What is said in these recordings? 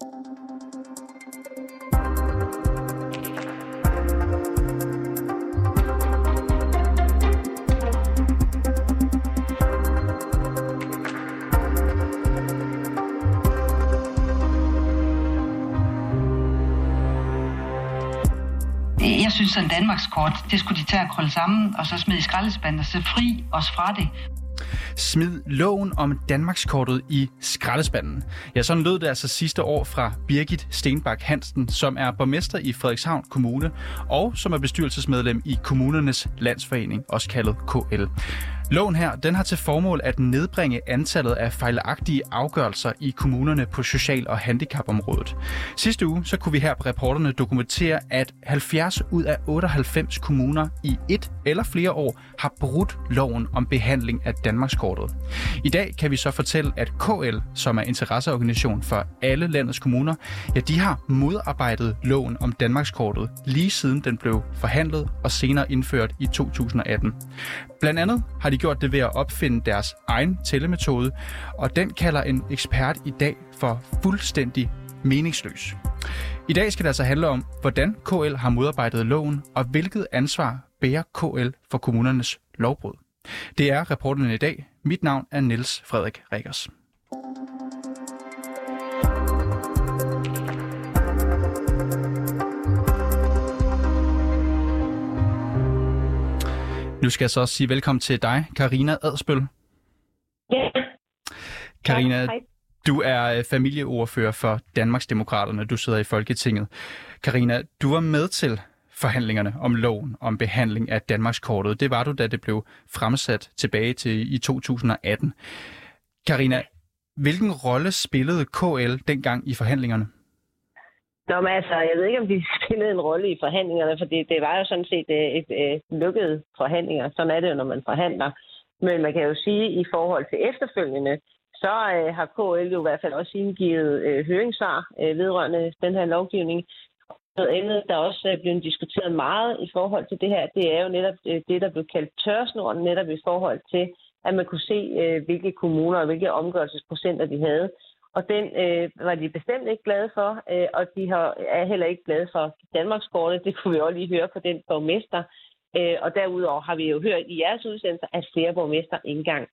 Jeg synes, at Danmarks kort, det skulle de tage at krølle sammen, og så smide i skraldespanden og så fri os fra det. Smid loven om Danmarkskortet i skraldespanden. Ja, sådan lød det altså sidste år fra Birgit Stenbak Hansen, som er borgmester i Frederikshavn Kommune, og som er bestyrelsesmedlem i Kommunernes Landsforening, også kaldet KL. Loven her, den har til formål at nedbringe antallet af fejlagtige afgørelser i kommunerne på social- og handicapområdet. Sidste uge, så kunne vi her på reporterne dokumentere, at 70 ud af 98 kommuner i et eller flere år har brudt loven om behandling af Danmarkskortet. I dag kan vi så fortælle, at KL, som er interesseorganisation for alle landets kommuner, ja, de har modarbejdet loven om Danmarkskortet lige siden den blev forhandlet og senere indført i 2018. Blandt andet har de gjort det ved at opfinde deres egen tællemetode, og den kalder en ekspert i dag for fuldstændig meningsløs. I dag skal det altså handle om, hvordan KL har modarbejdet loven, og hvilket ansvar bærer KL for kommunernes lovbrud. Det er rapporten i dag. Mit navn er Niels Frederik Rikkers. Nu skal jeg så også sige velkommen til dig, Karina Adspøl. Ja. Karina, du er øh, familieordfører for Danmarksdemokraterne. Du sidder i Folketinget. Karina, du var med til forhandlingerne om loven om behandling af Danmarkskortet. Det var du, da det blev fremsat tilbage til i 2018. Karina, hvilken rolle spillede KL dengang i forhandlingerne? Nå, men altså, jeg ved ikke, om de spillede en rolle i forhandlingerne, for det, det var jo sådan set øh, et, øh, et, et lukket forhandlinger. Sådan er det jo, når man forhandler. Men man kan jo sige, at i forhold til efterfølgende, så øh, har KL jo i hvert fald også indgivet øh, høringssvar øh, vedrørende den her lovgivning. Noget andet, der også er blevet diskuteret meget i forhold til det her, det er jo netop øh, det, der blev kaldt tørsnoren, netop i forhold til, at man kunne se, øh, hvilke kommuner og hvilke omgørelsesprocenter de havde. Og den øh, var de bestemt ikke glade for, øh, og de har, er heller ikke glade for Danmarkskortet. Det kunne vi også lige høre på den borgmester. Øh, og derudover har vi jo hørt i jeres udsendelser, at flere borgmester ikke engang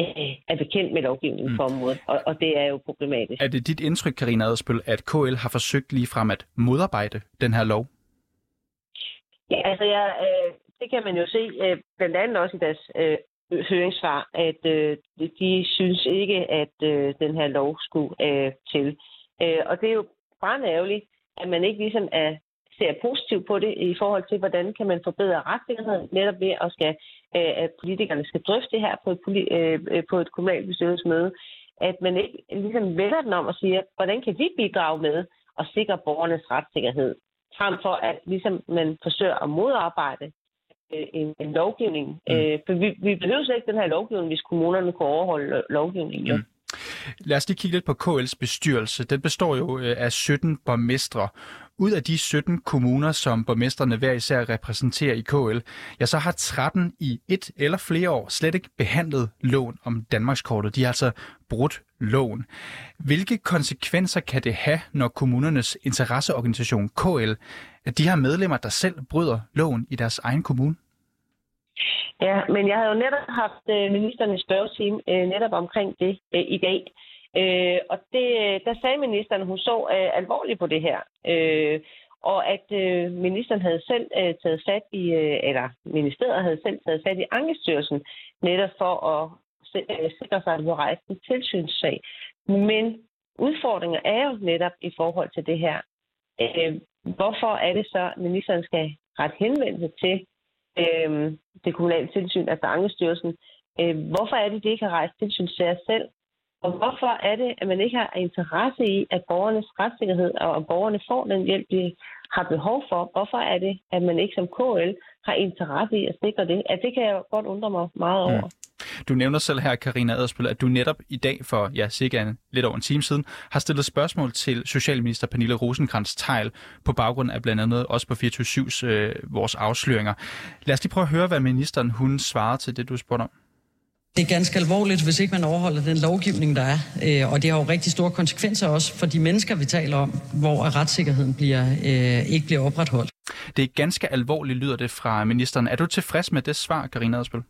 øh, er bekendt med lovgivningen Mm. på området, og, og det er jo problematisk. Er det dit indtryk, Karina Adspøl, at KL har forsøgt lige frem at modarbejde den her lov? Ja, altså jeg, øh, det kan man jo se øh, blandt andet også i deres øh, Øh, høringssvar, at øh, de synes ikke, at øh, den her lov skulle øh, til. Øh, og det er jo brændærgerligt, at man ikke ligesom er, ser positivt på det i forhold til, hvordan kan man forbedre retssikkerheden, netop ved at, skal, øh, at politikerne skal drøfte det her på et, poli- øh, øh på et kommunalbestyrelsesmøde, at man ikke ligesom vender den om og siger, hvordan kan vi bidrage med at sikre borgernes retssikkerhed, frem for at ligesom man forsøger at modarbejde en, en lovgivning. Mm. Øh, for vi, vi behøver slet ikke den her lovgivning, hvis kommunerne kunne overholde lo- lovgivningen. Jo. Mm. Lad os lige kigge lidt på KL's bestyrelse. Den består jo øh, af 17 borgmestre. Ud af de 17 kommuner, som borgmestrene hver især repræsenterer i KL, ja, så har 13 i et eller flere år slet ikke behandlet loven om Danmarkskortet. De har altså brudt loven. Hvilke konsekvenser kan det have, når kommunernes interesseorganisation KL, at de har medlemmer, der selv bryder loven i deres egen kommune? Ja, men jeg havde jo netop haft øh, ministeren i spørgetime øh, netop omkring det øh, i dag. Øh, og det, der sagde ministeren, at hun så øh, alvorligt på det her. Øh, og at øh, ministeren havde selv øh, taget fat i, øh, eller ministeriet havde selv taget fat i Ankestyrelsen, netop for at sikre sig, at hun rejste en tilsynssag. Men udfordringer er jo netop i forhold til det her. Øh, hvorfor er det så, at ministeren skal ret henvendelse til øh, det kommunale tilsyn, altså Ankestyrelsen. Øh, hvorfor er det, de ikke har rejst tilsynssager selv? Og hvorfor er det, at man ikke har interesse i, at borgernes retssikkerhed og at borgerne får den hjælp, de har behov for? Hvorfor er det, at man ikke som KL har interesse i at sikre det? At det kan jeg godt undre mig meget over. Mm. Du nævner selv her, Karina Adspøl, at du netop i dag for ja, cirka en, lidt over en time siden har stillet spørgsmål til Socialminister Pernille rosenkrantz teil på baggrund af blandt andet også på 24-7's øh, vores afsløringer. Lad os lige prøve at høre, hvad ministeren hun svarede til det, du spurgte om. Det er ganske alvorligt, hvis ikke man overholder den lovgivning, der er. Øh, og det har jo rigtig store konsekvenser også for de mennesker, vi taler om, hvor retssikkerheden bliver, øh, ikke bliver opretholdt. Det er ganske alvorligt, lyder det fra ministeren. Er du tilfreds med det svar, Karina Adspil?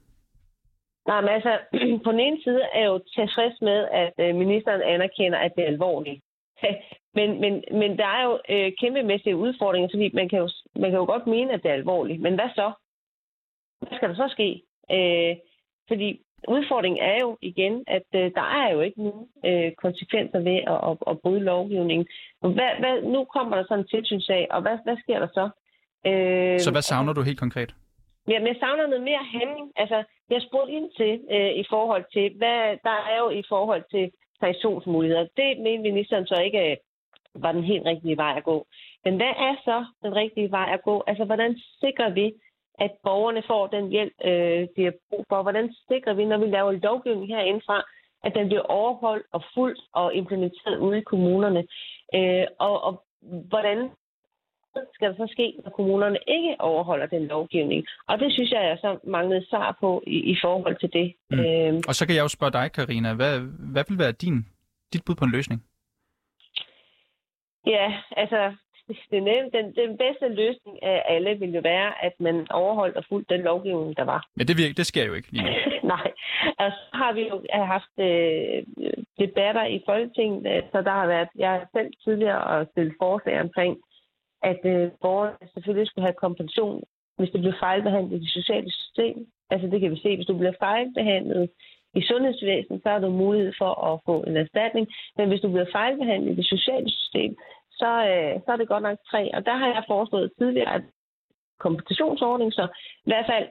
Nej, men altså, på den ene side er jeg jo tilfreds med, at øh, ministeren anerkender, at det er alvorligt. Men, men, men der er jo øh, kæmpemæssige udfordringer, fordi man kan, jo, man kan jo godt mene, at det er alvorligt. Men hvad så? Hvad skal der så ske? Øh, fordi udfordringen er jo igen, at øh, der er jo ikke nogen øh, konsekvenser ved at, at, at bryde lovgivningen. Hvad, hvad, nu kommer der sådan en tilsynssag, og hvad, hvad sker der så? Øh, så hvad savner du helt konkret? Jamen, jeg savner noget mere handling. Altså, jeg har spurgt ind til øh, i forhold til, hvad der er jo i forhold til sanktionsmuligheder. Det mener ministeren så ikke øh, var den helt rigtige vej at gå. Men hvad er så den rigtige vej at gå? Altså, hvordan sikrer vi, at borgerne får den hjælp, øh, de har brug for? Hvordan sikrer vi, når vi laver lovgivning herindefra, at den bliver overholdt og fuldt og implementeret ude i kommunerne? Øh, og, og hvordan skal der så ske, når kommunerne ikke overholder den lovgivning? Og det synes jeg, jeg så manglede svar på i, i forhold til det. Mm. Øh, og så kan jeg jo spørge dig, Karina, hvad, hvad vil være din, dit bud på en løsning? Ja, altså, den, den, den bedste løsning af alle ville jo være, at man overholdt og fuldt den lovgivning, der var. Men det, virker, det sker jo ikke lige Nej, altså så har vi jo haft øh, debatter i Folketinget, så der har været, jeg selv tidligere stillet forslag omkring, at øh, borgerne selvfølgelig skulle have kompensation, hvis det blev fejlbehandlet i det sociale system. Altså det kan vi se, hvis du bliver fejlbehandlet i sundhedsvæsenet, så har du mulighed for at få en erstatning. Men hvis du bliver fejlbehandlet i det sociale system, så, øh, så er det godt nok tre. Og der har jeg foreslået tidligere, at kompensationsordning, så i hvert fald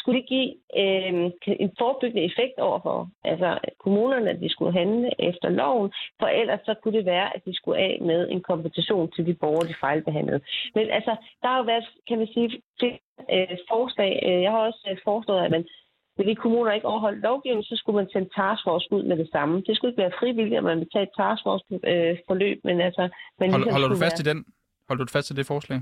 skulle det give øh, en forebyggende effekt over for altså, kommunerne, at de skulle handle efter loven, for ellers så kunne det være, at de skulle af med en kompensation til de borgere, de fejlbehandlede. Men altså, der har jo været, kan man sige, øh, forslag. Øh, jeg har også øh, foreslået, at man vil de kommuner ikke overholde lovgivningen, så skulle man sende taskforce ud med det samme. Det skulle ikke være frivilligt, at man vil tage et taskforce-forløb, øh, men altså... Men Hold, ligesom holder du fast være... i den? Holder du fast i det forslag?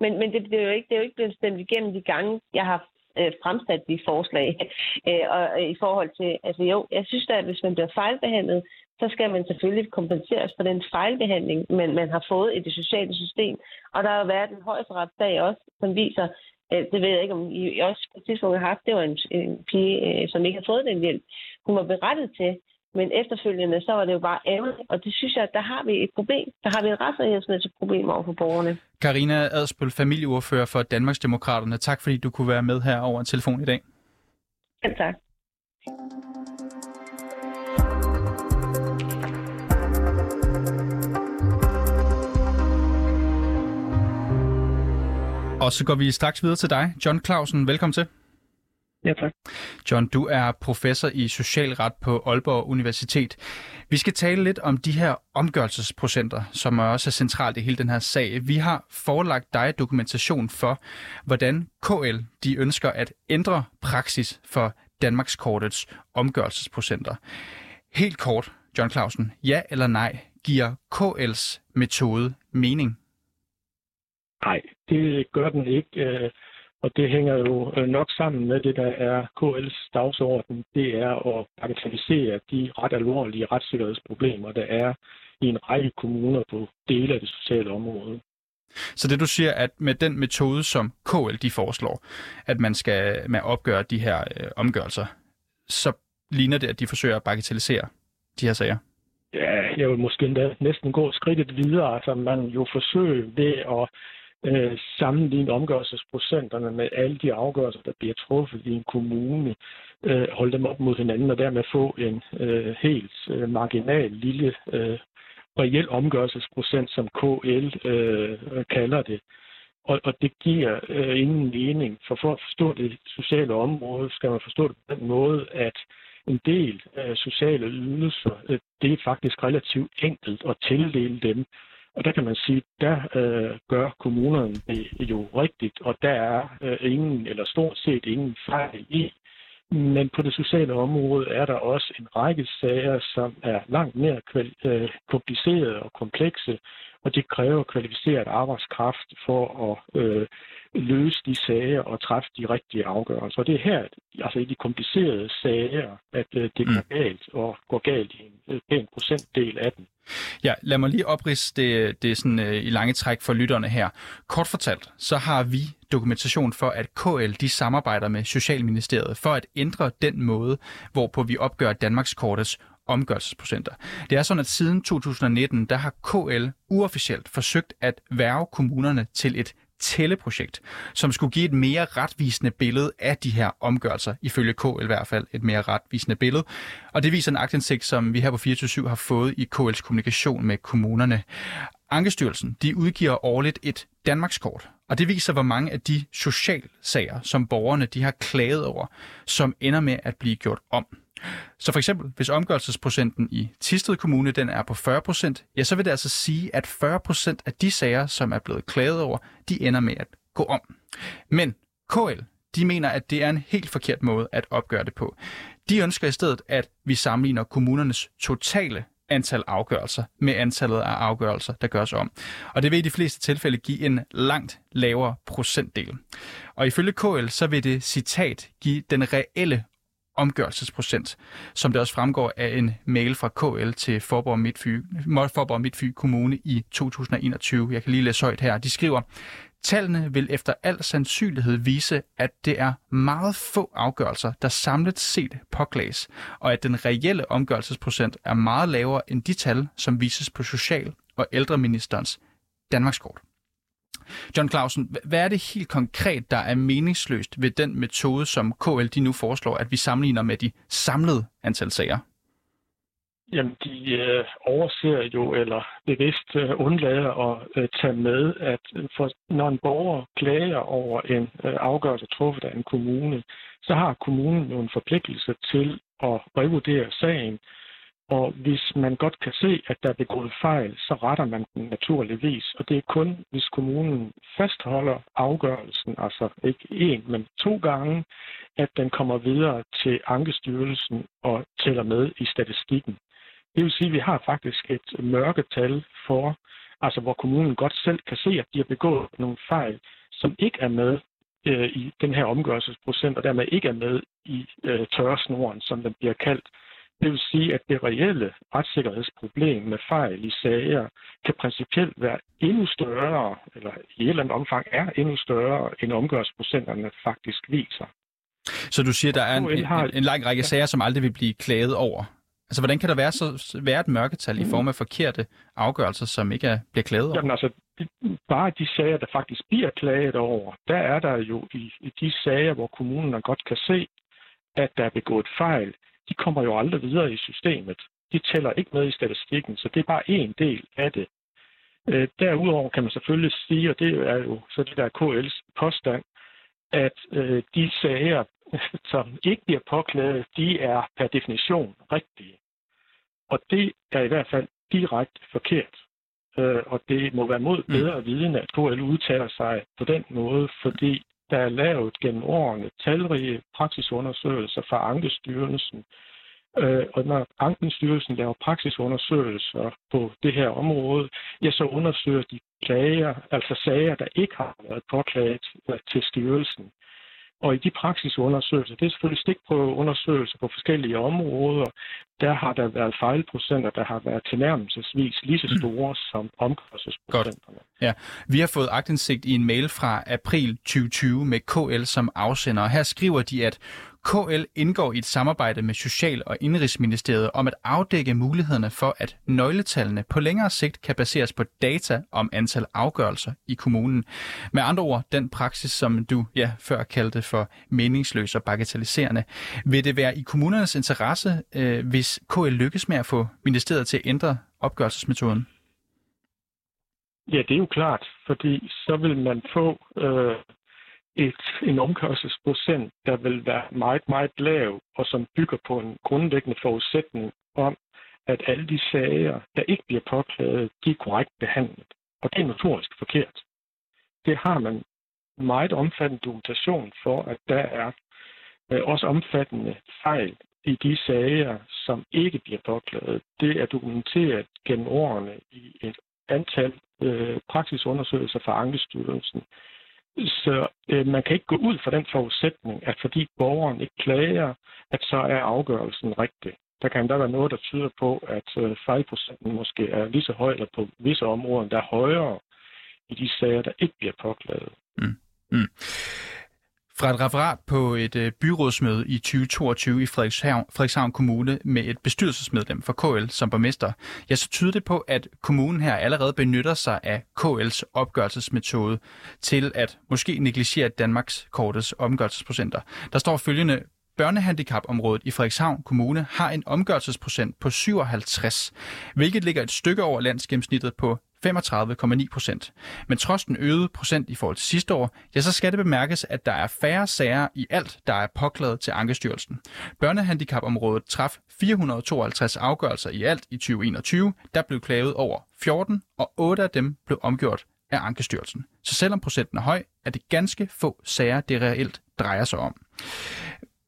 Men, men det, det, er jo ikke, det er jo ikke blevet stemt igennem de gange, jeg har øh, fremsat de forslag. øh, og øh, i forhold til, altså jo, jeg synes da, at hvis man bliver fejlbehandlet, så skal man selvfølgelig kompenseres for den fejlbehandling, man, man har fået i det sociale system. Og der har jo været en højesteretsdag også, som viser, Øh, det ved jeg ikke, om I også på et tidspunkt har haft. Det var en, en pige, øh, som ikke har fået den hjælp. Hun var berettet til, men efterfølgende, så var det jo bare ærgerligt. Og det synes jeg, at der har vi et problem. Der har vi et retssikkerhedsmæssigt problem over for borgerne. Karina Adspøl, familieordfører for Danmarksdemokraterne. Tak fordi du kunne være med her over en telefon i dag. Ja, tak. Og så går vi straks videre til dig. John Clausen, velkommen til. Ja, tak. John, du er professor i socialret på Aalborg Universitet. Vi skal tale lidt om de her omgørelsesprocenter, som er også er centralt i hele den her sag. Vi har forelagt dig dokumentation for, hvordan KL de ønsker at ændre praksis for Danmarkskortets omgørelsesprocenter. Helt kort, John Clausen, ja eller nej, giver KL's metode mening? Nej, det gør den ikke. Og det hænger jo øh, nok sammen med det, der er KL's dagsorden. Det er at bagatellisere de ret alvorlige retssikkerhedsproblemer, der er i en række kommuner på dele af det sociale område. Så det du siger, at med den metode, som KL de foreslår, at man skal med opgøre de her øh, omgørelser, så ligner det, at de forsøger at bagatellisere de her sager? Ja, jeg vil måske endda næsten gå skridtet videre. Altså man jo forsøger ved at øh, sammenligne omgørelsesprocenterne med alle de afgørelser, der bliver truffet i en kommune, øh, holde dem op mod hinanden og dermed få en øh, helt øh, marginal lille øh, reel omgørelsesprocent, som KL øh, kalder det. Og, og det giver øh, ingen mening, for for at forstå det sociale område, skal man forstå det på den måde, at en del af sociale ydelser, øh, det er faktisk relativt enkelt at tildele dem og der kan man sige, der øh, gør kommunerne det jo rigtigt, og der er øh, ingen, eller stort set ingen fejl i, Men på det sociale område er der også en række sager, som er langt mere øh, komplicerede og komplekse, og det kræver kvalificeret arbejdskraft for at øh, løse de sager og træffe de rigtige afgørelser. Og det er her, altså i de komplicerede sager, at øh, det går mm. galt, og går galt i en pæn procentdel af dem. Ja, lad mig lige oprids det, det sådan, øh, i lange træk for lytterne her. Kort fortalt, så har vi dokumentation for, at KL de samarbejder med Socialministeriet for at ændre den måde, hvorpå vi opgør Danmarks kortets omgørelsesprocenter. Det er sådan, at siden 2019, der har KL uofficielt forsøgt at værve kommunerne til et tælleprojekt, som skulle give et mere retvisende billede af de her omgørelser, ifølge KL i hvert fald et mere retvisende billede. Og det viser en aktindsigt, som vi her på 24 har fået i KL's kommunikation med kommunerne. Ankestyrelsen de udgiver årligt et Danmarkskort, og det viser, hvor mange af de socialsager, som borgerne de har klaget over, som ender med at blive gjort om. Så for eksempel, hvis omgørelsesprocenten i Tisted Kommune den er på 40% ja, så vil det altså sige, at 40% af de sager, som er blevet klaget over, de ender med at gå om. Men KL, de mener, at det er en helt forkert måde at opgøre det på. De ønsker i stedet, at vi sammenligner kommunernes totale antal afgørelser med antallet af afgørelser, der gøres om. Og det vil i de fleste tilfælde give en langt lavere procentdel. Og ifølge KL, så vil det citat give den reelle omgørelsesprocent, som det også fremgår af en mail fra KL til Forborg Midtfy, Forborg Midtfy Kommune i 2021. Jeg kan lige læse højt her. De skriver, Tallene vil efter al sandsynlighed vise, at det er meget få afgørelser, der samlet set påklages, og at den reelle omgørelsesprocent er meget lavere end de tal, som vises på Social- og Ældreministerens Danmarkskort. John Clausen, hvad er det helt konkret, der er meningsløst ved den metode, som KL de nu foreslår, at vi sammenligner med de samlede antal sager? Jamen, de øh, overser jo, eller bevidst øh, undlader at øh, tage med, at for, når en borger klager over en øh, afgørelse truffet af en kommune, så har kommunen jo en forpligtelse til at revurdere sagen, og hvis man godt kan se, at der er begået fejl, så retter man den naturligvis. Og det er kun, hvis kommunen fastholder afgørelsen, altså ikke én, men to gange, at den kommer videre til Ankestyrelsen og tæller med i statistikken. Det vil sige, at vi har faktisk et mørketal for, altså hvor kommunen godt selv kan se, at de har begået nogle fejl, som ikke er med øh, i den her omgørelsesprocent, og dermed ikke er med i øh, tørresnoren, som den bliver kaldt. Det vil sige, at det reelle retssikkerhedsproblem med fejl i sager kan principielt være endnu større, eller i et eller andet omfang er endnu større, end omgørelsesprocenterne faktisk viser. Så du siger, at der er en, en, en lang række sager, som aldrig vil blive klaget over? Altså, hvordan kan der være, så, være et mørketal i form af forkerte afgørelser, som ikke er, bliver klaget over? Jamen altså, bare de sager, der faktisk bliver klaget over, der er der jo i, i de sager, hvor kommunen godt kan se, at der er begået fejl, de kommer jo aldrig videre i systemet. De tæller ikke med i statistikken, så det er bare en del af det. Øh, derudover kan man selvfølgelig sige, og det er jo så det der KL's påstand, at øh, de sager, som ikke bliver påklaget, de er per definition rigtige. Og det er i hvert fald direkte forkert. Øh, og det må være mod mm. bedre viden, at KL udtaler sig på den måde, fordi der er lavet gennem årene talrige praksisundersøgelser fra Ankestyrelsen. Øh, og når Ankestyrelsen laver praksisundersøgelser på det her område, ja, så undersøger de klager, altså sager, der ikke har været påklaget øh, til styrelsen. Og i de praksisundersøgelser, det er selvfølgelig stikprøveundersøgelser på forskellige områder, der har der været fejlprocenter, der har været tilnærmelsesvis lige så store mm. som omkostningsprocenterne. Ja, vi har fået agtindsigt i en mail fra april 2020 med KL som afsender. Her skriver de, at KL indgår i et samarbejde med Social- og Indrigsministeriet om at afdække mulighederne for, at nøgletallene på længere sigt kan baseres på data om antal afgørelser i kommunen. Med andre ord, den praksis, som du ja, før kaldte for meningsløs og bagatelliserende. Vil det være i kommunernes interesse, øh, hvis KL lykkes med at få ministeriet til at ændre opgørelsesmetoden? Ja, det er jo klart, fordi så vil man få øh, et, en omkørselsprocent, der vil være meget, meget lav, og som bygger på en grundlæggende forudsætning om, at alle de sager, der ikke bliver påklaget, de er korrekt behandlet. Og det er notorisk forkert. Det har man meget omfattende dokumentation for, at der er øh, også omfattende fejl i de sager, som ikke bliver påklaget. Det er dokumenteret gennem årene i et antal øh, praksisundersøgelser fra Ankestyrelsen. Så øh, man kan ikke gå ud fra den forudsætning, at fordi borgeren ikke klager, at så er afgørelsen rigtig. Der kan der være noget, der tyder på, at øh, fejlprocenten måske er lige så høj, eller på visse områder, der er højere i de sager, der ikke bliver påklaget. Mm. Mm. Fra et referat på et øh, byrådsmøde i 2022 i Frederikshavn, Frederikshavn Kommune med et bestyrelsesmedlem for KL som borgmester, ja, så tyder det på, at kommunen her allerede benytter sig af KL's opgørelsesmetode til at måske negligere Danmarks kortets omgørelsesprocenter. Der står følgende Børnehandicapområdet i Frederikshavn Kommune har en omgørelsesprocent på 57, hvilket ligger et stykke over landsgennemsnittet på 35,9 procent. Men trods den øgede procent i forhold til sidste år, ja, så skal det bemærkes, at der er færre sager i alt, der er påklaget til Ankestyrelsen. Børnehandicapområdet traf 452 afgørelser i alt i 2021, der blev klaget over 14, og 8 af dem blev omgjort af Ankestyrelsen. Så selvom procenten er høj, er det ganske få sager, det reelt drejer sig om.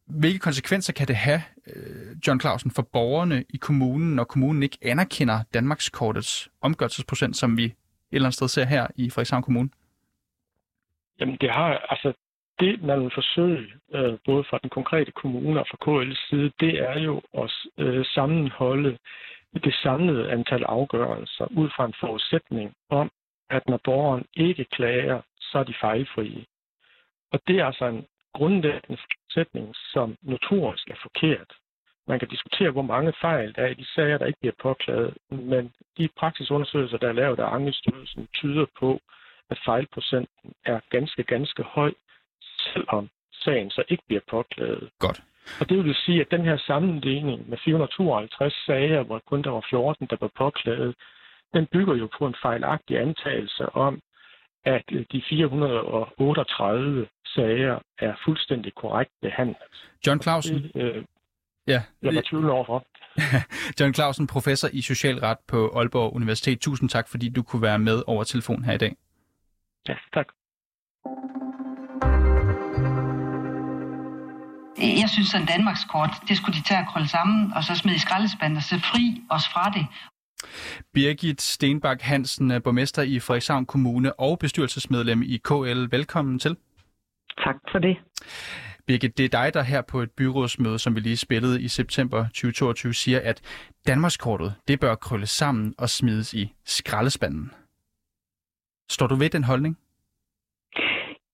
Hvilke konsekvenser kan det have, Øh, John Clausen, for borgerne i kommunen, når kommunen ikke anerkender Danmarkskortets omgørelsesprocent, som vi et eller andet sted ser her i Frederikshavn Kommune? Jamen det har, altså det man vil forsøge, øh, både fra den konkrete kommune og fra KL's side, det er jo at øh, sammenholde det samlede antal afgørelser ud fra en forudsætning om, at når borgeren ikke klager, så er de fejlfrie. Og det er altså en grundlæggende sætning, som notorisk er forkert. Man kan diskutere, hvor mange fejl der er i de sager, der ikke bliver påklaget, men de praksisundersøgelser, der er lavet af Ankestyrelsen, tyder på, at fejlprocenten er ganske, ganske høj, selvom sagen så ikke bliver påklaget. Godt. Og det vil sige, at den her sammenligning med 452 sager, hvor kun der var 14, der var påklaget, den bygger jo på en fejlagtig antagelse om, at de 438 sager er fuldstændig korrekt behandlet. John Clausen? Det, øh, ja. Jeg var tvivl overfor. John Clausen, professor i socialret på Aalborg Universitet. Tusind tak, fordi du kunne være med over telefon her i dag. Ja, tak. Jeg synes, at Danmarkskort, det skulle de tage at krølle sammen, og så smide i skraldespanden og se fri os fra det. Birgit Stenbak Hansen er borgmester i Frederikshavn Kommune og bestyrelsesmedlem i KL. Velkommen til. Tak for det. Birgit, det er dig, der her på et byrådsmøde, som vi lige spillede i september 2022, siger, at Danmarkskortet det bør krølles sammen og smides i skraldespanden. Står du ved den holdning?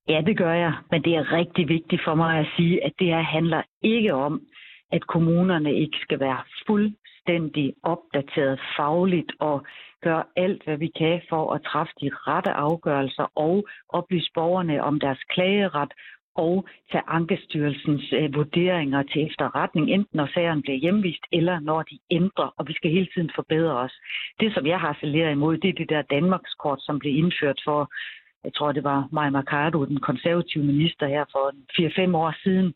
Ja, det gør jeg, men det er rigtig vigtigt for mig at sige, at det her handler ikke om, at kommunerne ikke skal være fuldstændig opdateret fagligt og gør alt, hvad vi kan for at træffe de rette afgørelser og oplyse borgerne om deres klageret og tage Ankestyrelsens øh, vurderinger til efterretning, enten når sagerne bliver hjemvist, eller når de ændrer, og vi skal hele tiden forbedre os. Det, som jeg har saleret imod, det er det der Danmarkskort, som blev indført for, jeg tror, det var Maja Mercado, den konservative minister her for 4-5 år siden,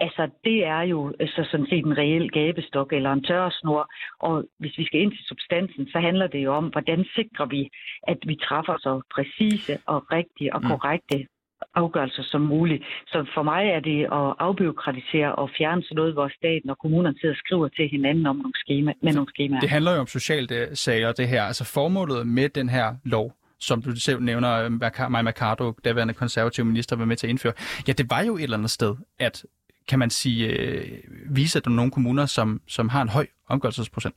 Altså, det er jo øh, så sådan set en reel gabestok eller en tørresnor. Og hvis vi skal ind til substansen, så handler det jo om, hvordan sikrer vi, at vi træffer så præcise og rigtige og mm. korrekte afgørelser som muligt. Så for mig er det at afbyråkratisere og fjerne sådan noget, hvor staten og kommunerne sidder og skriver til hinanden om nogle skema, med nogle skemaer. Det handler jo om sociale øh, sager, det her. Altså formålet med den her lov, som du selv nævner, øh, Maja Mercado, daværende konservative minister, var med til at indføre. Ja, det var jo et eller andet sted, at kan man sige, øh, vise, at der er nogle kommuner, som, som har en høj omgørelsesprocent.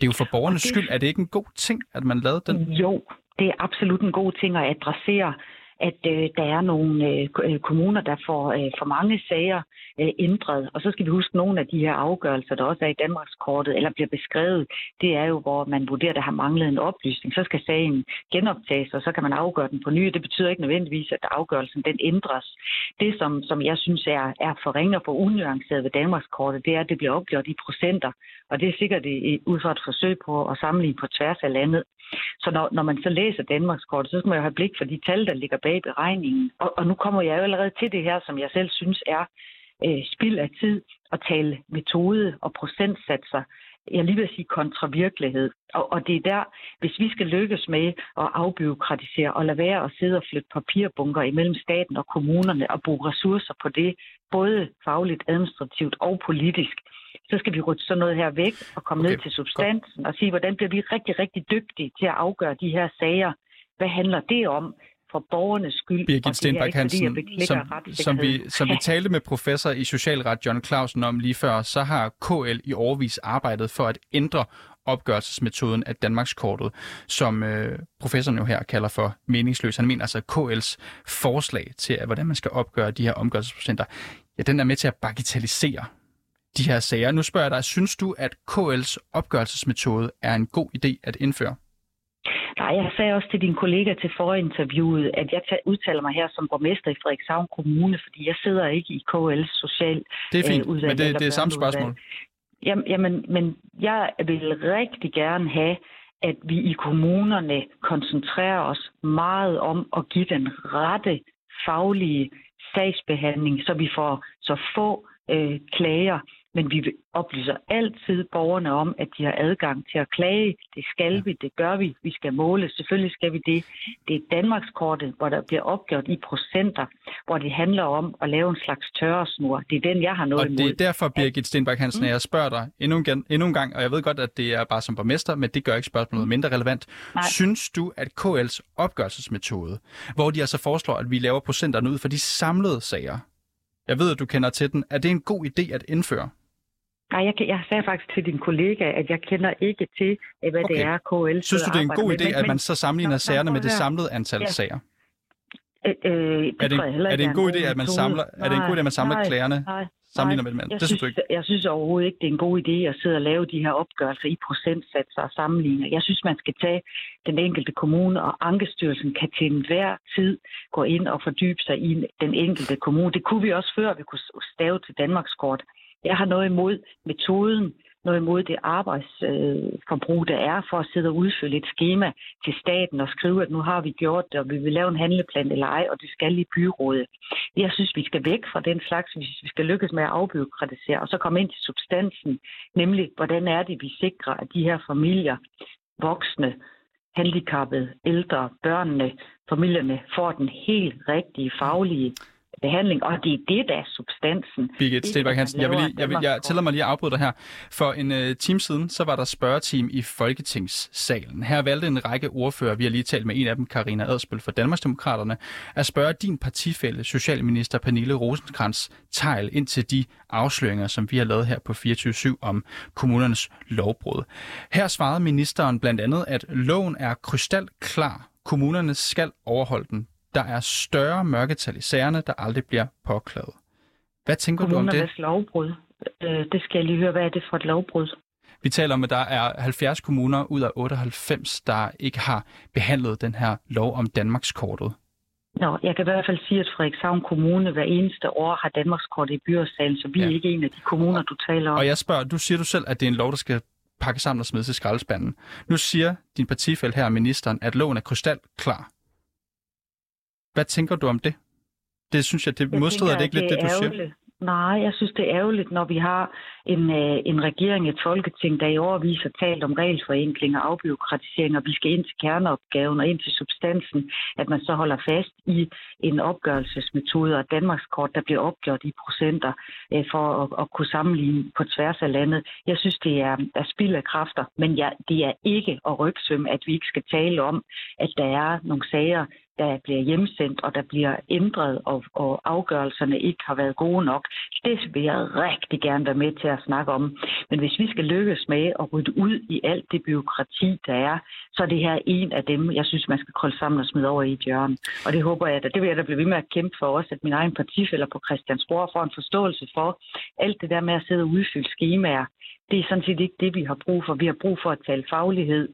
Det er jo for borgernes det... skyld. Er det ikke en god ting, at man lavede den? Jo, det er absolut en god ting at adressere at øh, der er nogle øh, øh, kommuner, der får øh, for mange sager øh, ændret. Og så skal vi huske, at nogle af de her afgørelser, der også er i Danmarkskortet, eller bliver beskrevet, det er jo, hvor man vurderer, at der har manglet en oplysning. Så skal sagen genoptages, og så kan man afgøre den på ny. Det betyder ikke nødvendigvis, at afgørelsen den ændres. Det, som, som jeg synes er, er for ringe og for unuanceret ved Danmarkskortet, det er, at det bliver opgjort i procenter. Og det er sikkert øh, ud fra et forsøg på at sammenligne på tværs af landet. Så når, når man så læser Danmarkskortet, så skal man jo have blik for de tal, der ligger bag beregningen. Og, og nu kommer jeg jo allerede til det her, som jeg selv synes er øh, spild af tid at tale metode og procentsatser. jeg lige vil sige, kontravirkelighed. Og, og det er der, hvis vi skal lykkes med at afbyråkratisere og lade være at sidde og flytte papirbunker imellem staten og kommunerne og bruge ressourcer på det, både fagligt, administrativt og polisk, så skal vi rykke sådan noget her væk og komme okay. ned til substansen og sige, hvordan bliver vi rigtig, rigtig dygtige til at afgøre de her sager. Hvad handler det om? For borgernes skyld. Birgit Stenbæk Hansen, som, som, vi, som vi talte med professor i socialret John Clausen om lige før, så har KL i overvis arbejdet for at ændre opgørelsesmetoden af Danmarkskortet, som øh, professoren jo her kalder for meningsløs. Han mener altså, KL's forslag til, at, hvordan man skal opgøre de her omgørelsesprocenter, ja, den er med til at bagatellisere de her sager. Nu spørger jeg dig, synes du, at KL's opgørelsesmetode er en god idé at indføre? Nej, jeg sagde også til din kollega til forinterviewet, at jeg udtaler mig her som borgmester i Frederikshavn Kommune, fordi jeg sidder ikke i KL's social Det er fint, øh, men det, det er samme spørgsmål. Jamen, jamen, men jeg vil rigtig gerne have, at vi i kommunerne koncentrerer os meget om at give den rette faglige sagsbehandling, så vi får så få øh, klager men vi oplyser altid borgerne om, at de har adgang til at klage. Det skal ja. vi, det gør vi. Vi skal måle, selvfølgelig skal vi det. Det er Danmarkskortet, hvor der bliver opgjort i procenter, hvor det handler om at lave en slags tørresnur. Det er den, jeg har noget Og imod. det er derfor, Birgit Stenbak Hansen, at jeg spørger dig endnu en, endnu en gang, og jeg ved godt, at det er bare som borgmester, men det gør ikke spørgsmålet mm. mindre relevant. Nej. Synes du, at KL's opgørelsesmetode, hvor de altså foreslår, at vi laver procenterne ud for de samlede sager, jeg ved, at du kender til den. Er det en god idé at indføre? Nej, jeg, jeg sagde faktisk til din kollega, at jeg kender ikke til, øh, hvad okay. det er, KL Synes du, det er en god idé, med, at man så sammenligner sagerne med det samlede antal ja. sager? Øh, øh, det er, det, er det en god idé, at man samler, nej, er det en god idé, at man samler nej, klagerne? Nej, sammenligner med det, jeg, det synes, synes ikke. jeg synes overhovedet ikke, det er en god idé at sidde og lave de her opgørelser i procentsatser og sammenligne. Jeg synes, man skal tage den enkelte kommune, og Ankestyrelsen kan til enhver tid gå ind og fordybe sig i den enkelte kommune. Det kunne vi også før, vi kunne stave til Danmarkskort. Jeg har noget imod metoden, noget imod det arbejdsforbrug, øh, der er for at sidde og udfylde et schema til staten og skrive, at nu har vi gjort det, og vi vil lave en handleplan eller ej, og det skal i byrådet. Jeg synes, vi skal væk fra den slags, hvis vi skal lykkes med at afbyråkratisere, og så komme ind til substansen, nemlig hvordan er det, vi sikrer, at de her familier, voksne, handicappede, ældre, børnene, familierne får den helt rigtige faglige behandling, og det er det, der er substansen. Birgit Stenberg Hansen, jeg, vil lige, jeg, vil, jeg tillader mig lige at afbryde dig her. For en uh, time siden, så var der spørgeteam i Folketingssalen. Her valgte en række ordfører, vi har lige talt med en af dem, Karina Adspøl fra Danmarksdemokraterne, at spørge din partifælde, Socialminister Pernille Rosenkrantz Tejl, ind til de afsløringer, som vi har lavet her på 24-7 om kommunernes lovbrud. Her svarede ministeren blandt andet, at loven er krystalklar. Kommunerne skal overholde den der er større mørketal i sagerne, der aldrig bliver påklaget. Hvad tænker du om det? lovbrud. Øh, det skal jeg lige høre. Hvad er det for et lovbrud? Vi taler om, at der er 70 kommuner ud af 98, der ikke har behandlet den her lov om Danmarkskortet. Nå, jeg kan i hvert fald sige, at Frederikshavn Kommune hver eneste år har Danmarkskortet i byrådssalen, så vi ja. er ikke en af de kommuner, du taler om. Og jeg spørger, du siger du selv, at det er en lov, der skal pakke sammen og smides i skraldespanden. Nu siger din partifæld her, ministeren, at loven er krystalklar. Hvad tænker du om det? Det synes jeg, det modstrider det ikke lidt, det du siger? Nej, jeg synes, det er ærgerligt, når vi har en, øh, en regering, et folketing, der i overvis har talt om regelforenkling og afbiokratisering, og vi skal ind til kerneopgaven og ind til substansen, at man så holder fast i en opgørelsesmetode og Danmarkskort, der bliver opgjort i procenter øh, for at, at kunne sammenligne på tværs af landet. Jeg synes, det er, er spild af kræfter, men ja, det er ikke at rygsvømme, at vi ikke skal tale om, at der er nogle sager, der bliver hjemsendt, og der bliver ændret, og, og afgørelserne ikke har været gode nok. Det vil jeg rigtig gerne være med til at snakke om. Men hvis vi skal lykkes med at rydde ud i alt det byråkrati, der er, så er det her en af dem, jeg synes, man skal krølle sammen og smide over i et hjørne. Og det håber jeg, at det vil jeg da blive ved med at kæmpe for også, at min egen partifælder på Christiansborg får en forståelse for alt det der med at sidde og udfylde skemaer. Det er sådan set ikke det, vi har brug for. Vi har brug for at tale faglighed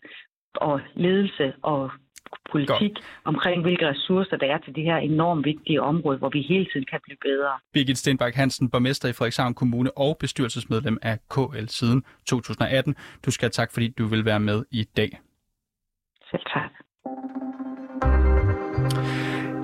og ledelse og politik Godt. omkring, hvilke ressourcer der er til det her enormt vigtige område, hvor vi hele tiden kan blive bedre. Birgit Stenbak Hansen, borgmester i Frederikshavn Kommune og bestyrelsesmedlem af KL siden 2018. Du skal have tak, fordi du vil være med i dag. Selv tak.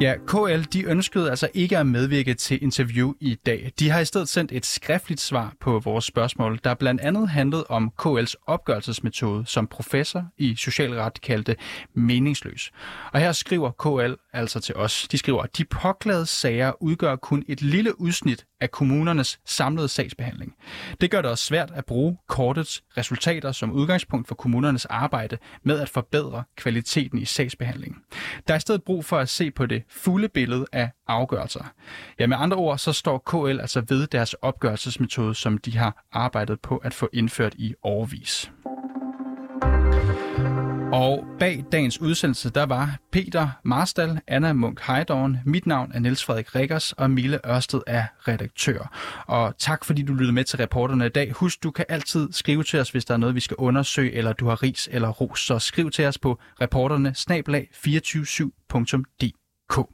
Ja, KL de ønskede altså ikke at medvirke til interview i dag. De har i stedet sendt et skriftligt svar på vores spørgsmål, der blandt andet handlede om KL's opgørelsesmetode, som professor i socialret kaldte meningsløs. Og her skriver KL altså til os. De skriver, at de påklagede sager udgør kun et lille udsnit af kommunernes samlede sagsbehandling. Det gør det også svært at bruge kortets resultater som udgangspunkt for kommunernes arbejde med at forbedre kvaliteten i sagsbehandlingen. Der er i stedet brug for at se på det fulde billede af afgørelser. Ja, med andre ord, så står KL altså ved deres opgørelsesmetode, som de har arbejdet på at få indført i overvis. Og bag dagens udsendelse, der var Peter Marstal, Anna Munk Heidorn, mit navn er Niels Frederik Rikkers, og Mille Ørsted er redaktør. Og tak fordi du lyttede med til reporterne i dag. Husk, du kan altid skrive til os, hvis der er noget, vi skal undersøge, eller du har ris eller ros. Så skriv til os på reporterne 247.dk.